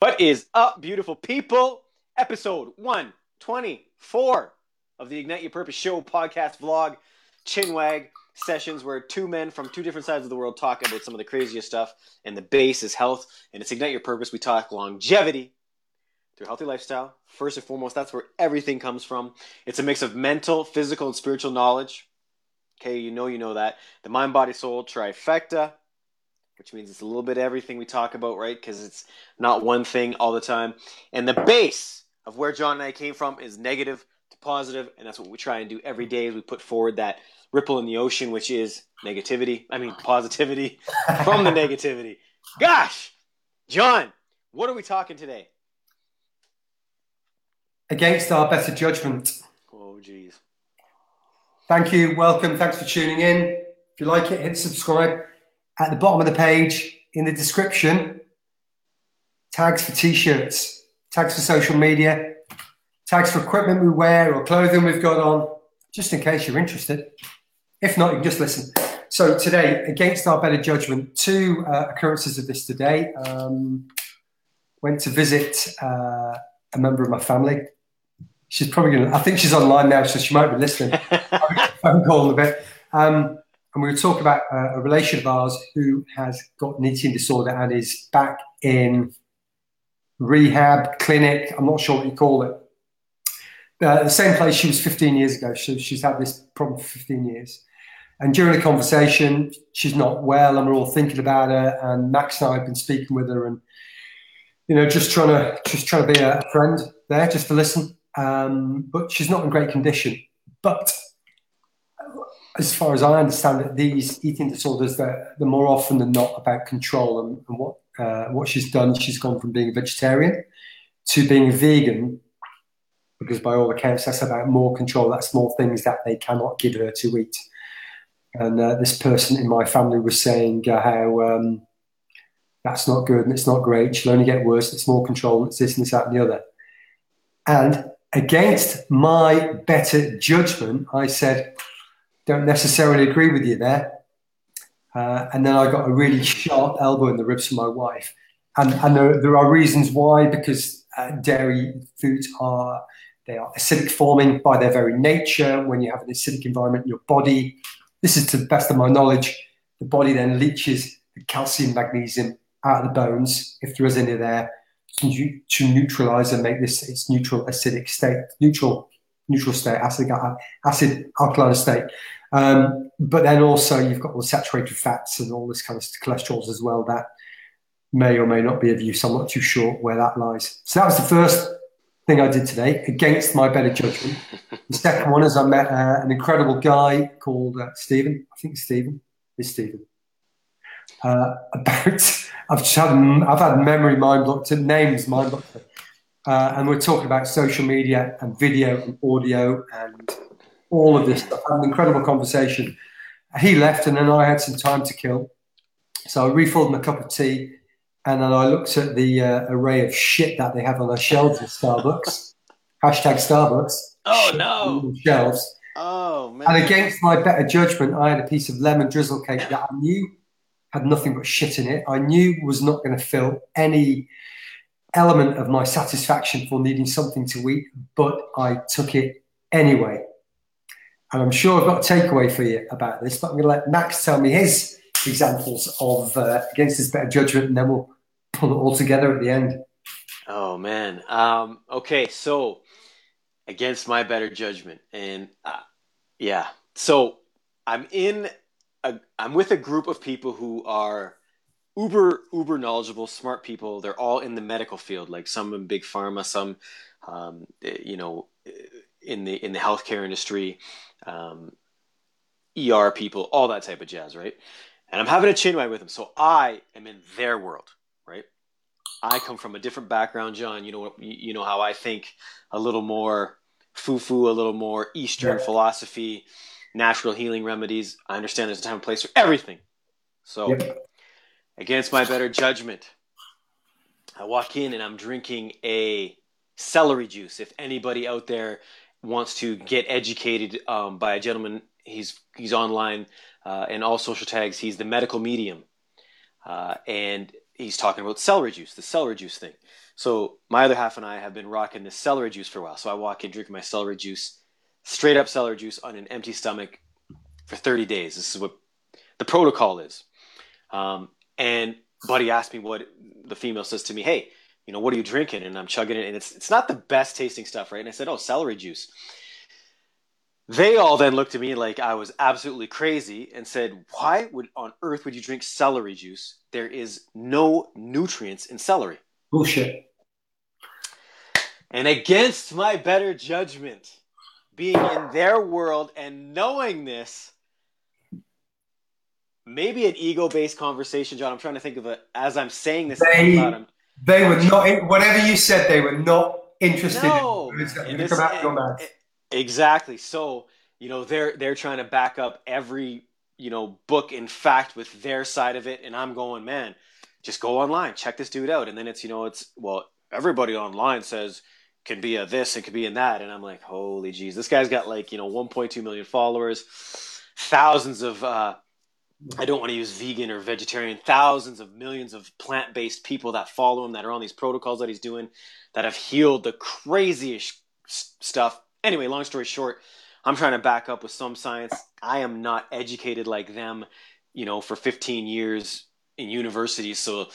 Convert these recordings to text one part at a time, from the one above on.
What is up, beautiful people? Episode 124 of the Ignite Your Purpose Show podcast vlog, Chinwag sessions where two men from two different sides of the world talk about some of the craziest stuff. And the base is health, and it's Ignite Your Purpose. We talk longevity through healthy lifestyle. First and foremost, that's where everything comes from. It's a mix of mental, physical, and spiritual knowledge. Okay, you know, you know that. The mind, body, soul trifecta which means it's a little bit of everything we talk about, right? Because it's not one thing all the time. And the base of where John and I came from is negative to positive, and that's what we try and do every day. Is we put forward that ripple in the ocean, which is negativity. I mean positivity from the negativity. Gosh, John, what are we talking today? Against our better judgment. Oh, geez. Thank you. Welcome. Thanks for tuning in. If you like it, hit subscribe at the bottom of the page in the description tags for t-shirts tags for social media tags for equipment we wear or clothing we've got on just in case you're interested. If not you can just listen. So today against our better judgment two uh, occurrences of this today. Um, went to visit uh, a member of my family. She's probably going to i think she's online now so she might be listening. Phone call in a bit. Um, and we were talking about uh, a relation of ours who has got an eating disorder and is back in rehab clinic. I'm not sure what you call it. Uh, the same place she was 15 years ago. So she's had this problem for 15 years. And during the conversation, she's not well, and we're all thinking about her. And Max and I have been speaking with her, and you know, just trying to just trying to be a friend there, just to listen. Um, but she's not in great condition. But as far as I understand it, these eating disorders, they're, they're more often than not about control. And, and what uh, what she's done, she's gone from being a vegetarian to being a vegan, because by all accounts, that's about more control. That's more things that they cannot give her to eat. And uh, this person in my family was saying uh, how um, that's not good and it's not great. She'll only get worse. It's more control. It's this and this, that, and the other. And against my better judgment, I said, don't necessarily agree with you there. Uh, and then I got a really sharp elbow in the ribs from my wife. And, and there, there are reasons why, because uh, dairy foods are they are acidic forming by their very nature. When you have an acidic environment in your body, this is to the best of my knowledge, the body then leaches the calcium, magnesium out of the bones, if there is any there, to, to neutralize and make this its neutral acidic state, neutral neutral state, acid, acid alkaline state. Um, but then also you've got all the saturated fats and all this kind of cholesterols as well that may or may not be of use. I'm not too sure where that lies. So that was the first thing I did today against my better judgment. The second one is I met uh, an incredible guy called uh, Stephen. I think Stephen is Stephen. Uh, about I've had I've had memory mind blocked names mind blocked, uh, and we're talking about social media and video and audio and all of this stuff. Had an incredible conversation. He left, and then I had some time to kill. So I refilled my cup of tea, and then I looked at the uh, array of shit that they have on their shelves at Starbucks. Hashtag Starbucks. Oh no! Shelves. Oh man! And against my better judgment, I had a piece of lemon drizzle cake that I knew had nothing but shit in it. I knew was not going to fill any element of my satisfaction for needing something to eat, but I took it anyway. And I'm sure I've got a takeaway for you about this, but I'm going to let Max tell me his examples of uh, against his better judgment, and then we'll pull it all together at the end. Oh man. Um, okay, so against my better judgment, and uh, yeah, so I'm in. A, I'm with a group of people who are uber uber knowledgeable, smart people. They're all in the medical field, like some in big pharma, some um, you know in the in the healthcare industry um, ER people, all that type of jazz, right? And I'm having a chinwag with them, so I am in their world, right? I come from a different background, John. You know, you know how I think a little more foo-foo, a little more Eastern yeah. philosophy, natural healing remedies. I understand there's a time and place for everything. So, against my better judgment, I walk in and I'm drinking a celery juice. If anybody out there wants to get educated um, by a gentleman. He's he's online uh, and all social tags. He's the medical medium, uh, and he's talking about celery juice, the celery juice thing. So my other half and I have been rocking this celery juice for a while. So I walk in, drink my celery juice, straight up celery juice on an empty stomach for 30 days. This is what the protocol is. Um, and Buddy asked me what the female says to me, Hey, you know, what are you drinking? And I'm chugging it. And it's, it's not the best tasting stuff, right? And I said, Oh, celery juice. They all then looked at me like I was absolutely crazy and said, Why would on earth would you drink celery juice? There is no nutrients in celery. Oh, Bullshit. And against my better judgment, being in their world and knowing this, maybe an ego based conversation, John. I'm trying to think of it as I'm saying this. They, they were not, whatever you said, they were not interested no, in, in this, Exactly. So, you know, they're they're trying to back up every, you know, book in fact with their side of it and I'm going, man, just go online, check this dude out. And then it's, you know, it's well, everybody online says can be a this, it could be in that. And I'm like, holy jeez, this guy's got like, you know, 1.2 million followers, thousands of uh I don't want to use vegan or vegetarian, thousands of millions of plant based people that follow him that are on these protocols that he's doing that have healed the craziest stuff Anyway, long story short, I'm trying to back up with some science. I am not educated like them, you know, for 15 years in university. So,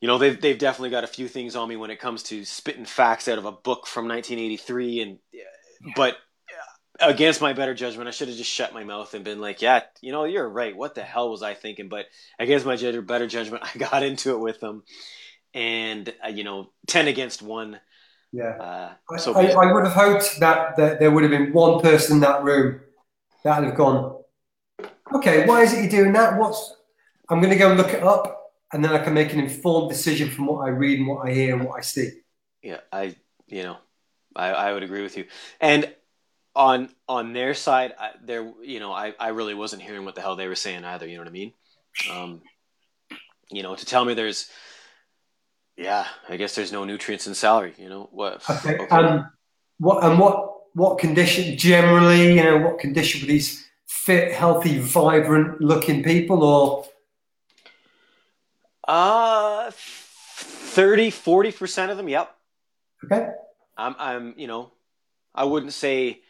you know, they've, they've definitely got a few things on me when it comes to spitting facts out of a book from 1983. And, but against my better judgment, I should have just shut my mouth and been like, yeah, you know, you're right. What the hell was I thinking? But against my better judgment, I got into it with them. And, uh, you know, 10 against one yeah. Uh, so I, I, would have hoped that, that there would have been one person in that room that would have gone, okay, why is it you're doing that? What's I'm going to go and look it up, and then I can make an informed decision from what I read and what I hear and what I see. Yeah, I you know, I, I would agree with you. And on on their side, I, there you know, I, I really wasn't hearing what the hell they were saying either. You know what I mean? Um, you know, to tell me there's yeah, I guess there's no nutrients in celery. You know what? Okay. okay. Um, what and what what condition generally? You know, what condition were these fit, healthy, vibrant looking people, or? Uh, 30, 40 percent of them. Yep. Okay. I'm, I'm, you know, I wouldn't say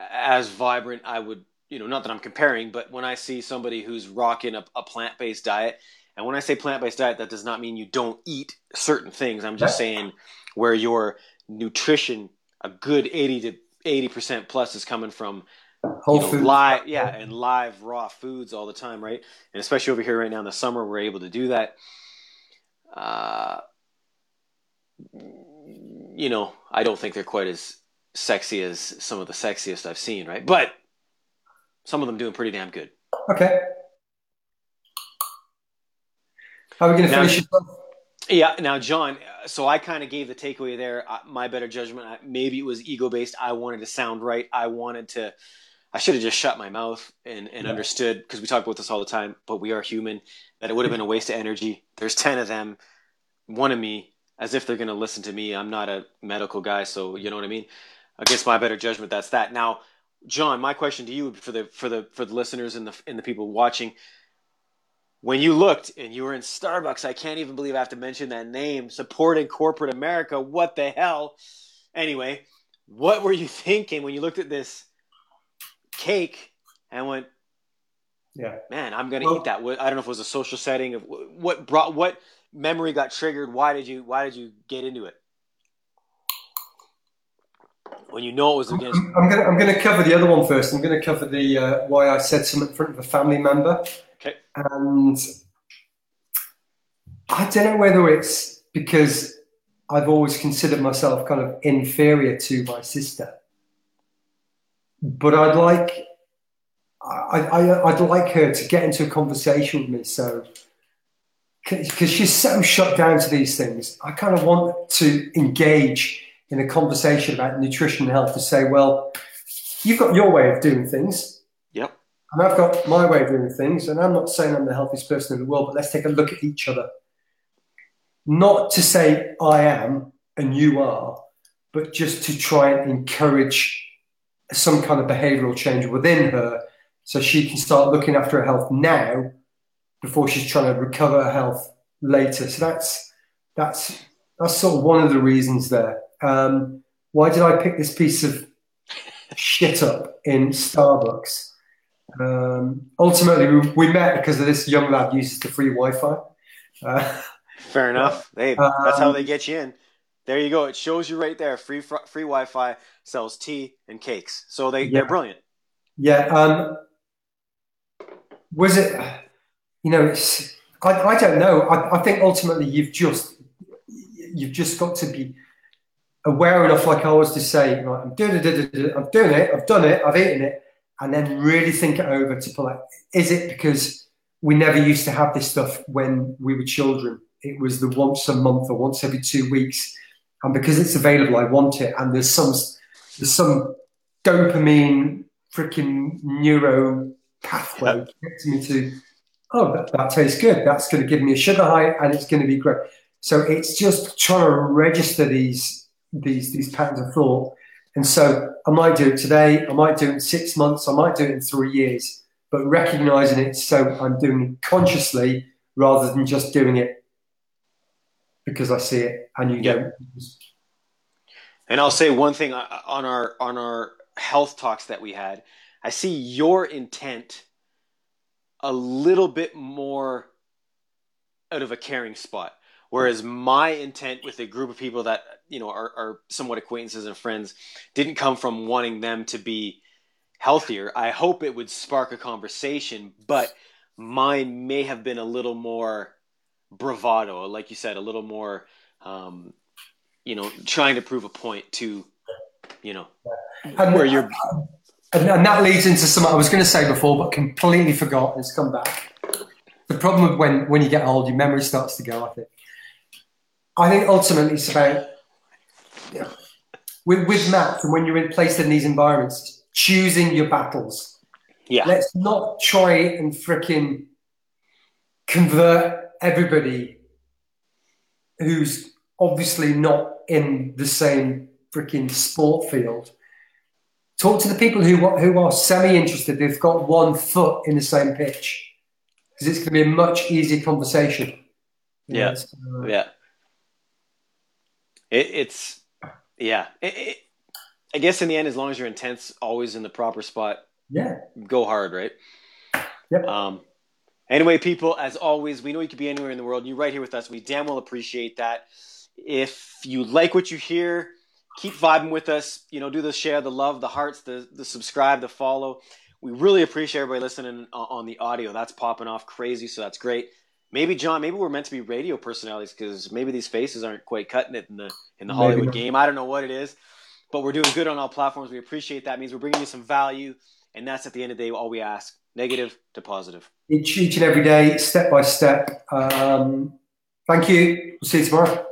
as vibrant. I would, you know, not that I'm comparing, but when I see somebody who's rocking a, a plant based diet and when I say plant based diet, that does not mean you don't eat certain things. I'm just saying where your nutrition, a good 80 to 80% plus, is coming from whole you know, live, yeah, and live raw foods all the time, right? And especially over here right now in the summer, we're able to do that. Uh, you know, I don't think they're quite as sexy as some of the sexiest I've seen, right? But some of them doing pretty damn good. Okay. How are we going to finish? Yeah. Now, John. So I kind of gave the takeaway there. My better judgment. Maybe it was ego based. I wanted to sound right. I wanted to. I should have just shut my mouth and, and yeah. understood because we talk about this all the time. But we are human. That it would have been a waste of energy. There's ten of them. One of me. As if they're going to listen to me. I'm not a medical guy, so you know what I mean. Against my better judgment, that's that. Now, John, my question to you for the for the for the listeners and the and the people watching when you looked and you were in Starbucks, I can't even believe I have to mention that name, supporting corporate America. What the hell? Anyway, what were you thinking when you looked at this cake and went, yeah, man, I'm going to well, eat that. I don't know if it was a social setting of what brought, what memory got triggered. Why did you, why did you get into it? When you know it was against. I'm going to, I'm going to cover the other one first. I'm going to cover the, uh, why I said something in front of a family member. Okay. And I don't know whether it's because I've always considered myself kind of inferior to my sister, but I'd like I, I I'd like her to get into a conversation with me. So because she's so shut down to these things, I kind of want to engage in a conversation about nutrition and health to say, well, you've got your way of doing things. Yeah, and I've got my way of doing things, and I'm not saying I'm the healthiest person in the world, but let's take a look at each other. Not to say I am and you are, but just to try and encourage some kind of behavioral change within her so she can start looking after her health now before she's trying to recover her health later. So that's that's that's sort of one of the reasons there. Um, why did I pick this piece of shit up in Starbucks? Um, ultimately, we, we, met because of this young lad uses the free Wi-Fi. Uh, Fair enough. Hey, that's how um, they get you in. There you go. It shows you right there. Free free Wi-Fi sells tea and cakes. So they yeah. they're brilliant. Yeah. Um, was it? You know, it's. I, I don't know. I, I think ultimately you've just you've just got to be aware enough, like I was to say, right, I'm doing it, I'm doing it, I've done it, I've eaten it, and then really think it over to pull out. Is it because we never used to have this stuff when we were children? It was the once a month or once every two weeks, and because it's available, I want it. And there's some there's some dopamine freaking neuro pathway uh, gets me to, oh, that, that tastes good. That's going to give me a sugar high, and it's going to be great. So it's just trying to register these these these patterns of thought. And so I might do it today, I might do it in six months, I might do it in three years, but recognizing it so I'm doing it consciously rather than just doing it because I see it and you yep. don't. And I'll say one thing uh, uh, on our on our health talks that we had. I see your intent a little bit more out of a caring spot. Whereas my intent with a group of people that you know are, are somewhat acquaintances and friends didn't come from wanting them to be healthier. I hope it would spark a conversation, but mine may have been a little more bravado, like you said, a little more, um, you know, trying to prove a point to, you know, and, where you're. And, and that leads into something I was going to say before, but completely forgot. It's come back. The problem with when when you get old, your memory starts to go. I think. I think ultimately it's about yeah, with with maths and when you're in placed in these environments, choosing your battles. Yeah. Let's not try and freaking convert everybody who's obviously not in the same freaking sport field. Talk to the people who who are semi interested. They've got one foot in the same pitch because it's going to be a much easier conversation. Yeah, uh, yeah. It, it's yeah. It, it, I guess in the end, as long as your intent's always in the proper spot, yeah, go hard, right? Yep. Um. Anyway, people, as always, we know you could be anywhere in the world. You're right here with us. We damn well appreciate that. If you like what you hear, keep vibing with us. You know, do the share, the love, the hearts, the the subscribe, the follow. We really appreciate everybody listening on the audio. That's popping off crazy, so that's great maybe John, maybe we're meant to be radio personalities because maybe these faces aren't quite cutting it in the in the Hollywood game. I don't know what it is, but we're doing good on all platforms. We appreciate that. It means we're bringing you some value, and that's at the end of the day all we ask: negative to positive. Each each and every day, step by step. Um, thank you. We'll see you tomorrow.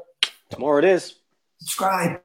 Tomorrow it is. Subscribe.